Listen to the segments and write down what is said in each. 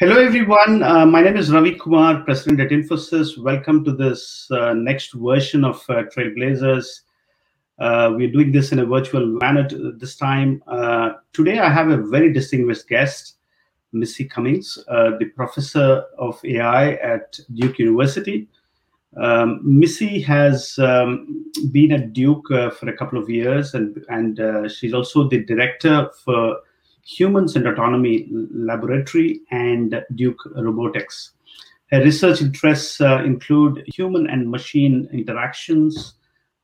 Hello, everyone. Uh, my name is Ravi Kumar, President at Infosys. Welcome to this uh, next version of uh, Trailblazers. Uh, we're doing this in a virtual manner this time. Uh, today, I have a very distinguished guest, Missy Cummings, uh, the professor of AI at Duke University. Um, Missy has um, been at Duke for a couple of years, and, and she's also the director for Humans and Autonomy Laboratory and Duke Robotics. Her research interests uh, include human and machine interactions,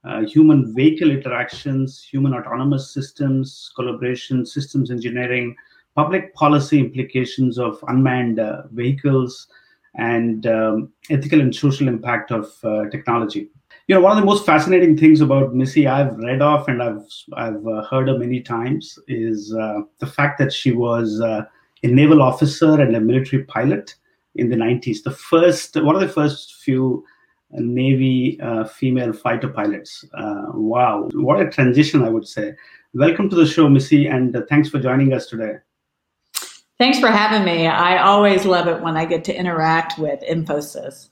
uh, human vehicle interactions, human autonomous systems, collaboration, systems engineering, public policy implications of unmanned uh, vehicles, and um, ethical and social impact of uh, technology you know one of the most fascinating things about missy i've read off and i've i've uh, heard her many times is uh, the fact that she was uh, a naval officer and a military pilot in the 90s the first one of the first few navy uh, female fighter pilots. Uh, wow. What a transition i would say. Welcome to the show missy and uh, thanks for joining us today. Thanks for having me. I always love it when i get to interact with infosys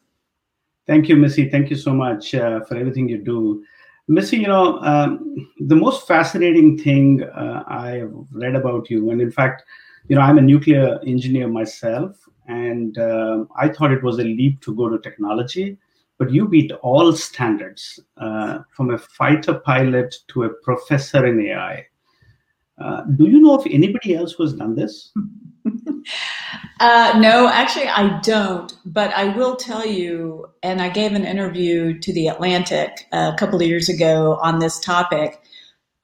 Thank you, Missy. Thank you so much uh, for everything you do. Missy, you know, um, the most fascinating thing uh, I've read about you, and in fact, you know, I'm a nuclear engineer myself, and uh, I thought it was a leap to go to technology, but you beat all standards uh, from a fighter pilot to a professor in AI. Uh, do you know if anybody else who has done this? uh, no, actually, I don't. But I will tell you, and I gave an interview to The Atlantic a couple of years ago on this topic.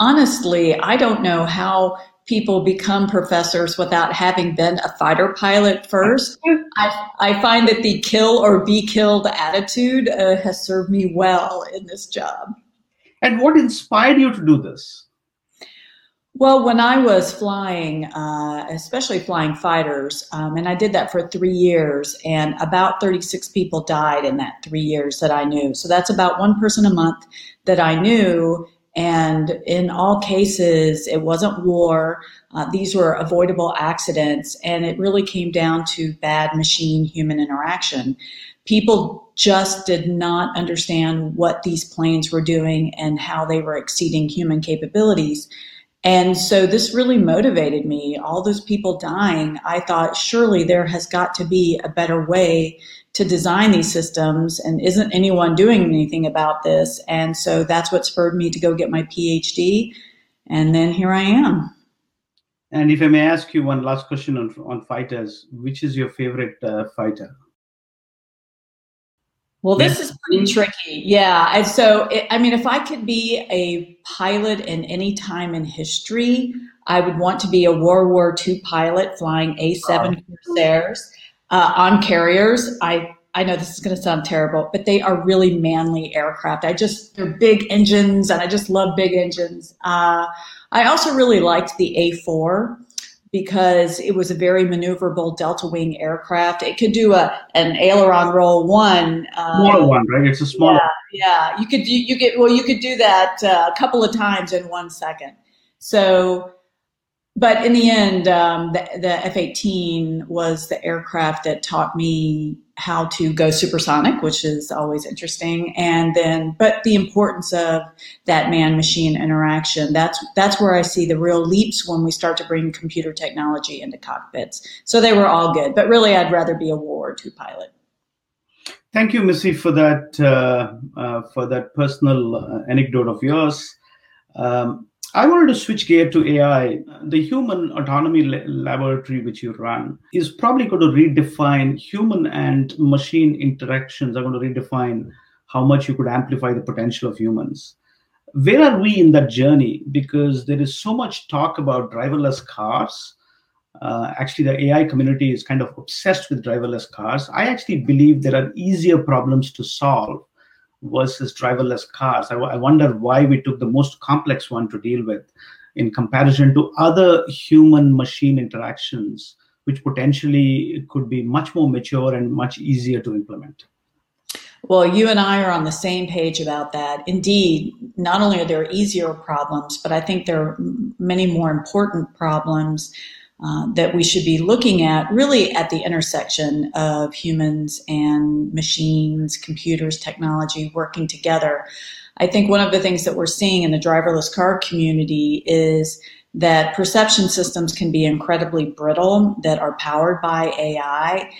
Honestly, I don't know how people become professors without having been a fighter pilot first. I, I find that the kill or be killed attitude uh, has served me well in this job. And what inspired you to do this? Well, when I was flying, uh, especially flying fighters, um, and I did that for three years, and about 36 people died in that three years that I knew. So that's about one person a month that I knew. And in all cases, it wasn't war. Uh, these were avoidable accidents. And it really came down to bad machine human interaction. People just did not understand what these planes were doing and how they were exceeding human capabilities. And so this really motivated me. All those people dying, I thought surely there has got to be a better way to design these systems and isn't anyone doing anything about this? And so that's what spurred me to go get my PhD. And then here I am. And if I may ask you one last question on, on fighters, which is your favorite uh, fighter? Well, this is pretty tricky. Yeah. And so, it, I mean, if I could be a pilot in any time in history, I would want to be a World War II pilot flying A 7 Corsairs uh, on carriers. I, I know this is going to sound terrible, but they are really manly aircraft. I just, they're big engines and I just love big engines. Uh, I also really liked the A4 because it was a very maneuverable delta wing aircraft. It could do a an aileron roll one. Uh, smaller one, right? It's a smaller. Yeah, yeah. You could you, you could well you could do that uh, a couple of times in one second. So but in the end, um, the, the F-18 was the aircraft that taught me how to go supersonic, which is always interesting. And then, but the importance of that man-machine interaction, that's, that's where I see the real leaps when we start to bring computer technology into cockpits. So they were all good, but really I'd rather be a War II pilot. Thank you, Missy, for that, uh, uh, for that personal uh, anecdote of yours. Um, I wanted to switch gear to AI. The human autonomy laboratory, which you run, is probably going to redefine human and machine interactions, are going to redefine how much you could amplify the potential of humans. Where are we in that journey? Because there is so much talk about driverless cars. Uh, actually, the AI community is kind of obsessed with driverless cars. I actually believe there are easier problems to solve versus driverless cars. I, I wonder why we took the most complex one to deal with in comparison to other human machine interactions, which potentially could be much more mature and much easier to implement. Well, you and I are on the same page about that. Indeed, not only are there easier problems, but I think there are many more important problems uh, that we should be looking at really at the intersection of humans and machines, computers, technology working together. I think one of the things that we're seeing in the driverless car community is that perception systems can be incredibly brittle that are powered by AI.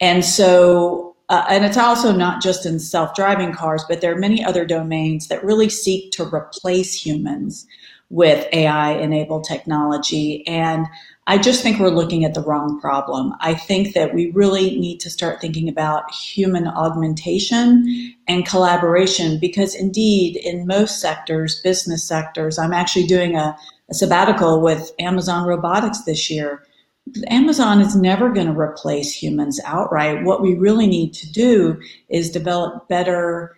And so, uh, and it's also not just in self driving cars, but there are many other domains that really seek to replace humans with AI enabled technology. And I just think we're looking at the wrong problem. I think that we really need to start thinking about human augmentation and collaboration because, indeed, in most sectors, business sectors, I'm actually doing a, a sabbatical with Amazon Robotics this year. Amazon is never going to replace humans outright. What we really need to do is develop better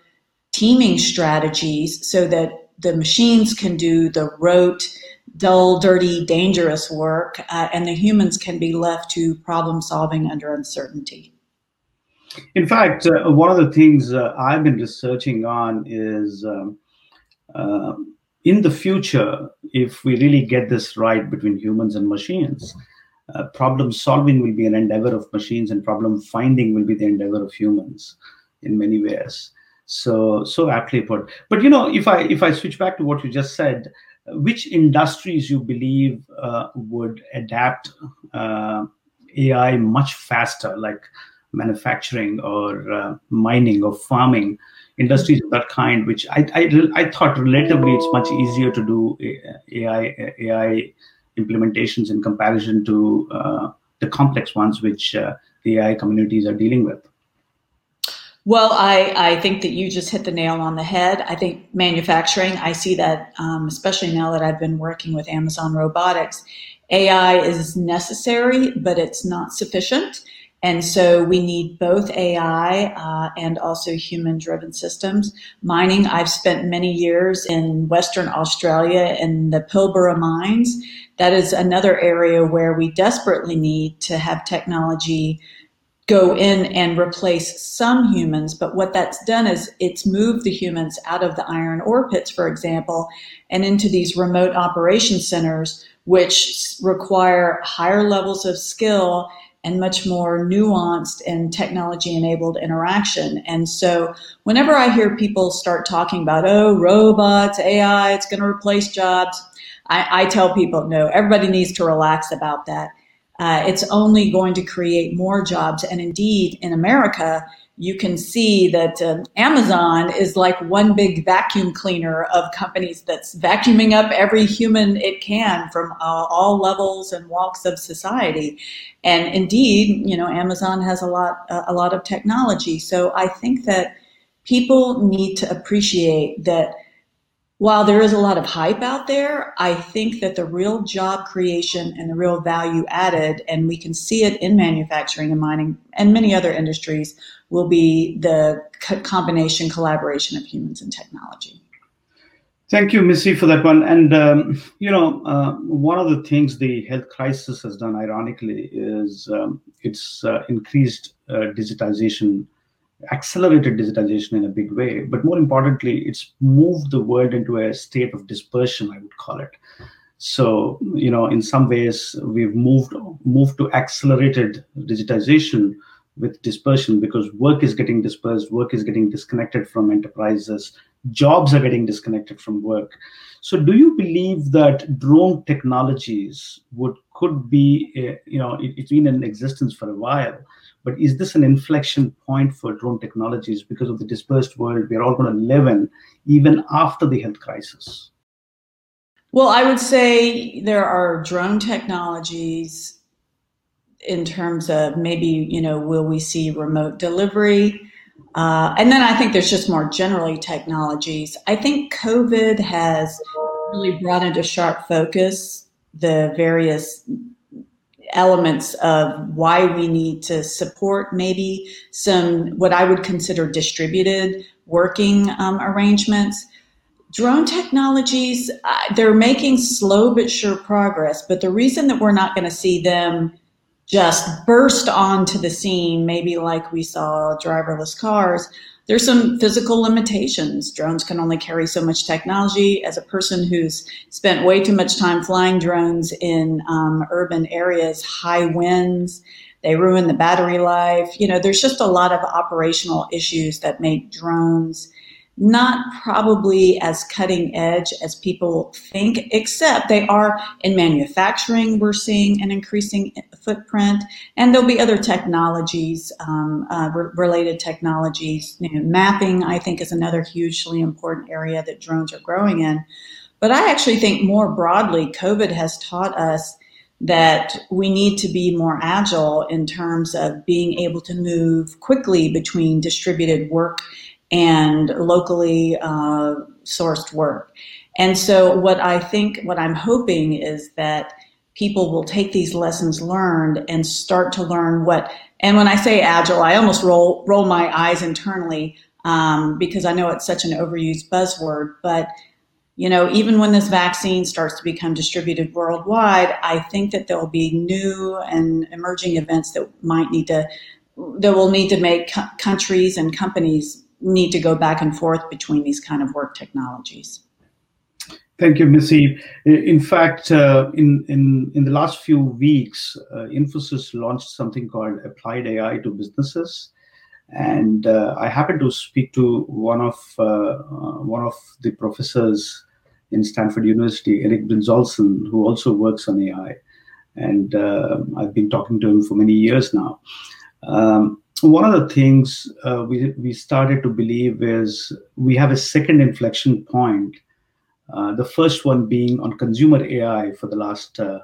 teaming strategies so that the machines can do the rote, dull, dirty, dangerous work, uh, and the humans can be left to problem solving under uncertainty. In fact, uh, one of the things uh, I've been researching on is um, uh, in the future, if we really get this right between humans and machines, uh, problem solving will be an endeavor of machines, and problem finding will be the endeavor of humans in many ways. So, so aptly put. But you know, if I if I switch back to what you just said, which industries you believe uh, would adapt uh, AI much faster, like manufacturing or uh, mining or farming, industries of that kind, which I, I, I thought relatively it's much easier to do AI AI implementations in comparison to uh, the complex ones which uh, the AI communities are dealing with. Well, I, I think that you just hit the nail on the head. I think manufacturing, I see that, um, especially now that I've been working with Amazon Robotics, AI is necessary, but it's not sufficient. And so we need both AI uh, and also human driven systems. Mining, I've spent many years in Western Australia in the Pilbara mines. That is another area where we desperately need to have technology go in and replace some humans. But what that's done is it's moved the humans out of the iron ore pits, for example, and into these remote operation centers, which require higher levels of skill and much more nuanced and technology enabled interaction. And so whenever I hear people start talking about, oh, robots, AI, it's going to replace jobs, I, I tell people, no, everybody needs to relax about that uh, it's only going to create more jobs. And indeed, in America, you can see that uh, Amazon is like one big vacuum cleaner of companies that's vacuuming up every human it can from uh, all levels and walks of society. And indeed, you know, Amazon has a lot a lot of technology. So I think that people need to appreciate that while there is a lot of hype out there, I think that the real job creation and the real value added, and we can see it in manufacturing and mining and many other industries, will be the combination collaboration of humans and technology. Thank you, Missy, for that one. And um, you know, uh, one of the things the health crisis has done, ironically, is um, it's uh, increased uh, digitization accelerated digitization in a big way. But more importantly, it's moved the world into a state of dispersion, I would call it. So, you know, in some ways, we've moved moved to accelerated digitization with dispersion because work is getting dispersed, work is getting disconnected from enterprises, jobs are getting disconnected from work. So, do you believe that drone technologies would could be, uh, you know, it, it's been in existence for a while, but is this an inflection point for drone technologies because of the dispersed world we're all going to live in, even after the health crisis? Well, I would say there are drone technologies in terms of maybe, you know, will we see remote delivery? Uh, and then I think there's just more generally technologies. I think COVID has really brought into sharp focus the various elements of why we need to support maybe some what I would consider distributed working um, arrangements. Drone technologies, uh, they're making slow but sure progress, but the reason that we're not going to see them just burst onto the scene, maybe like we saw driverless cars, there's some physical limitations. Drones can only carry so much technology. As a person who's spent way too much time flying drones in um, urban areas, high winds, they ruin the battery life. You know, there's just a lot of operational issues that make drones not probably as cutting edge as people think, except they are in manufacturing. We're seeing an increasing footprint, and there'll be other technologies, um, uh, re- related technologies. You know, mapping, I think, is another hugely important area that drones are growing in. But I actually think more broadly, COVID has taught us that we need to be more agile in terms of being able to move quickly between distributed work and locally uh, sourced work. And so, what I think, what I'm hoping is that people will take these lessons learned and start to learn what. And when I say agile, I almost roll roll my eyes internally um, because I know it's such an overused buzzword. But you know, even when this vaccine starts to become distributed worldwide, I think that there will be new and emerging events that might need to that will need to make co- countries and companies need to go back and forth between these kind of work technologies. Thank you, Missy. In fact, uh, in, in, in the last few weeks, uh, Infosys launched something called Applied AI to Businesses. And uh, I happened to speak to one of uh, uh, one of the professors in Stanford University, Eric Brynjolfsson, who also works on AI. And uh, I've been talking to him for many years now. Um, one of the things uh, we, we started to believe is we have a second inflection point. Uh, the first one being on consumer AI for the last uh,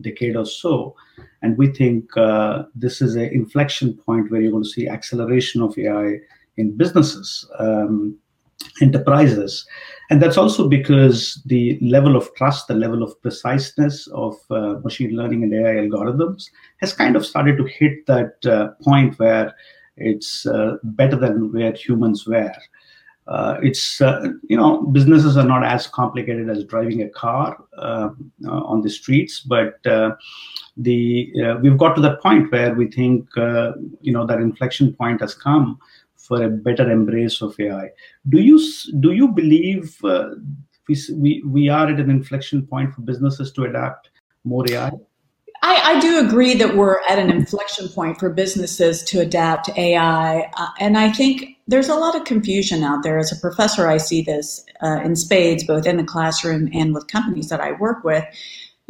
decade or so. And we think uh, this is an inflection point where you're going to see acceleration of AI in businesses. Um, enterprises. And that's also because the level of trust, the level of preciseness of uh, machine learning and AI algorithms has kind of started to hit that uh, point where it's uh, better than where humans were. Uh, it's uh, you know businesses are not as complicated as driving a car uh, on the streets, but the we've got to that point where we think you know that inflection point has come for a better embrace of AI. Do you do you believe uh, we, we we are at an inflection point for businesses to adapt more AI? I, I, do agree that we're at an inflection point for businesses to adapt AI. Uh, and I think there's a lot of confusion out there. As a professor, I see this uh, in spades, both in the classroom and with companies that I work with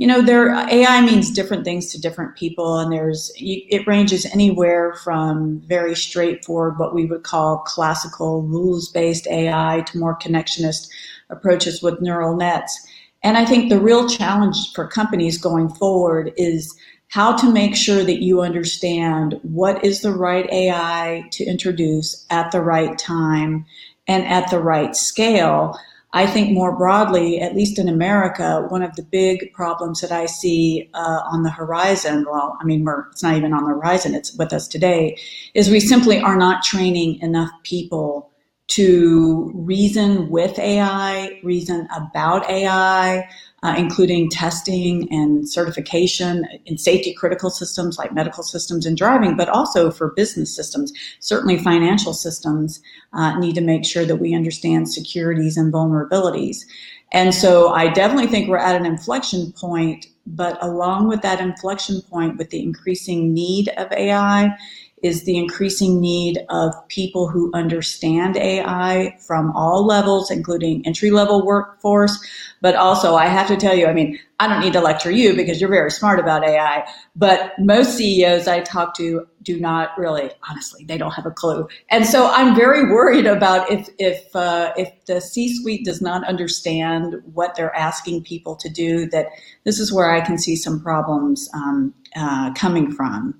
you know there ai means different things to different people and there's it ranges anywhere from very straightforward what we would call classical rules based ai to more connectionist approaches with neural nets. And i think the real challenge for companies going forward is how to make sure that you understand what is the right ai to introduce at the right time and at the right scale I think more broadly, at least in America, one of the big problems that I see uh, on the horizon, well, I mean, it's not even on the horizon, it's with us today, is we simply are not training enough people to reason with AI, reason about AI, uh, including testing and certification in safety critical systems like medical systems and driving, but also for business systems. Certainly, financial systems uh, need to make sure that we understand securities and vulnerabilities. And so, I definitely think we're at an inflection point. But along with that inflection point, with the increasing need of AI, is the increasing need of people who understand AI from all levels, including entry level workforce. But also, I have to tell you, I mean, I don't need to lecture you because you're very smart about AI, but most CEOs I talk to do not really, honestly, they don't have a clue. And so I'm very worried about if, if, uh, if the C suite does not understand what they're asking people to do, that this is where I can see some problems um, uh, coming from.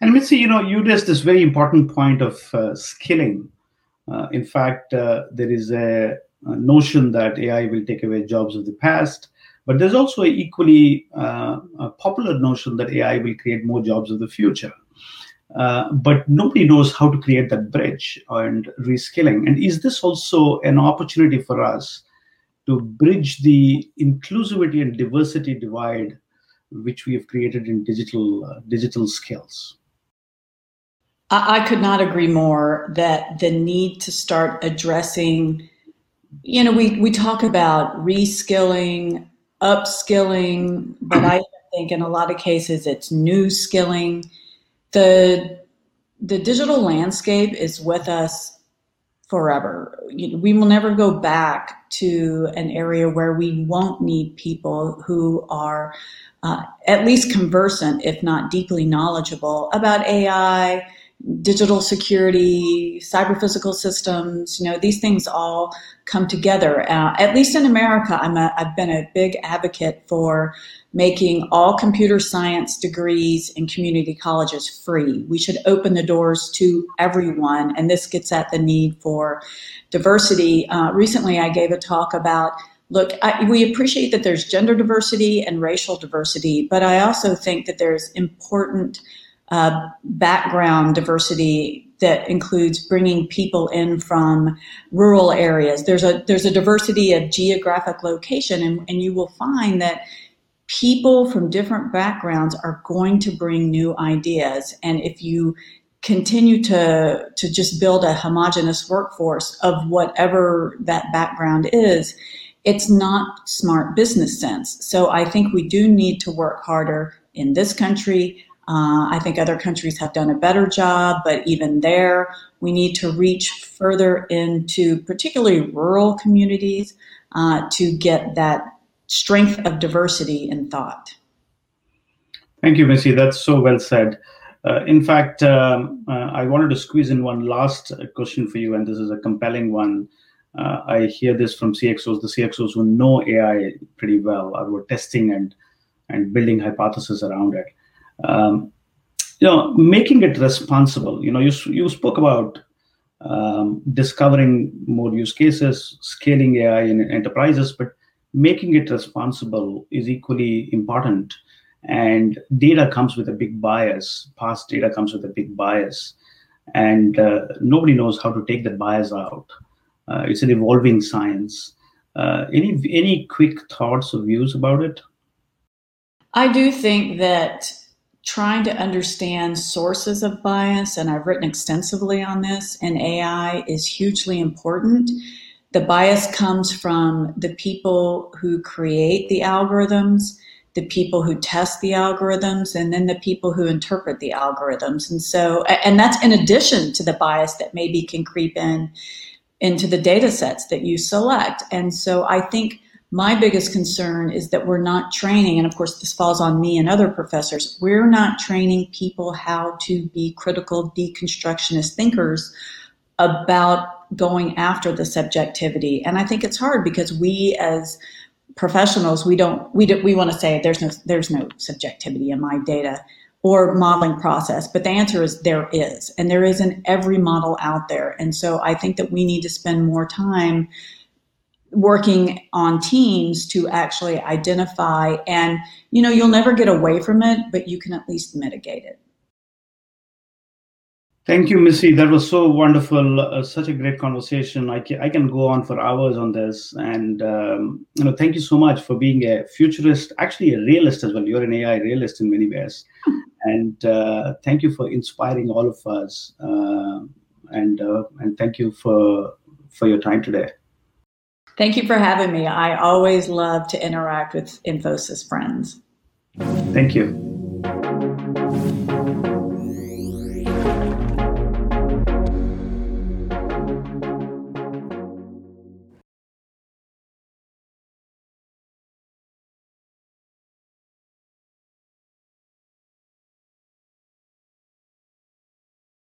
And Missy, you know, you raised this very important point of uh, skilling. Uh, in fact, uh, there is a, a, notion that AI will take away jobs of the past, but there's also an equally uh, popular notion that AI will create more jobs of the future. Uh, but nobody knows how to create that bridge and reskilling. And is this also an opportunity for us to bridge the inclusivity and diversity divide which we have created in digital uh, digital skills. I, I could not agree more that the need to start addressing, you know, we, we talk about reskilling, upskilling, but I think in a lot of cases it's new skilling. The the digital landscape is with us forever. We will never go back to an area where we won't need people who are uh, at least conversant, if not deeply knowledgeable, about AI, digital security, cyber physical systems. You know, these things all come together. Uh, at least in America, I'm a, I've been a big advocate for making all computer science degrees in community colleges free. We should open the doors to everyone, and this gets at the need for diversity. Uh, recently, I gave a talk about look, I, we appreciate that there's gender diversity and racial diversity, but I also think that there's important uh, background diversity that includes bringing people in from rural areas. There's a there's a diversity of geographic location, and, and you will find that people from different backgrounds are going to bring new ideas. And if you continue to to just build a homogenous workforce of whatever that background is, it's not smart business sense. So I think we do need to work harder in this country uh, I think other countries have done a better job, but even there, we need to reach further into particularly rural communities uh, to get that strength of diversity in thought. Thank you, Missy. That's so well said. Uh, in fact, um, uh, I wanted to squeeze in one last question for you, and this is a compelling one. Uh, I hear this from CXOs, the CXOs who know AI pretty well, are testing and and building hypotheses around it um, you know making it responsible you know you, you spoke about um, discovering more use cases scaling ai in enterprises but making it responsible is equally important. And data comes with a big bias past data comes with a big bias and uh, nobody knows how to take that bias out. Uh, it's an evolving science. Uh, any any quick thoughts or views about it? I do think that trying to understand sources of bias, and I've written extensively on this and AI, is hugely important. The bias comes from the people who create the algorithms, the people who test the algorithms, and then the people who interpret the algorithms. And so, and that's in addition to the bias that maybe can creep in into the data sets that you select. And so I think my biggest concern is that we're not training, and of course, this falls on me and other professors, we're not training people how to be critical deconstructionist thinkers about going after the subjectivity. And I think it's hard because we as professionals, we don't, we do, we want to say there's no, there's no subjectivity in my data or modeling process, but the answer is there is, and there is in every model out there. And so I think that we need to spend more time working on teams to actually identify and you know you'll never get away from it but you can at least mitigate it. Thank you missy. That was so wonderful uh, such a great conversation. I can, I can go on for hours on this. And um, you know thank you so much for being a futurist actually a realist as well. You're an ai realist in many ways. And uh, thank you for inspiring all of us uh, and uh, and thank you for for your time today Thank you for having me. I always love to interact with Infosys friends. Thank you.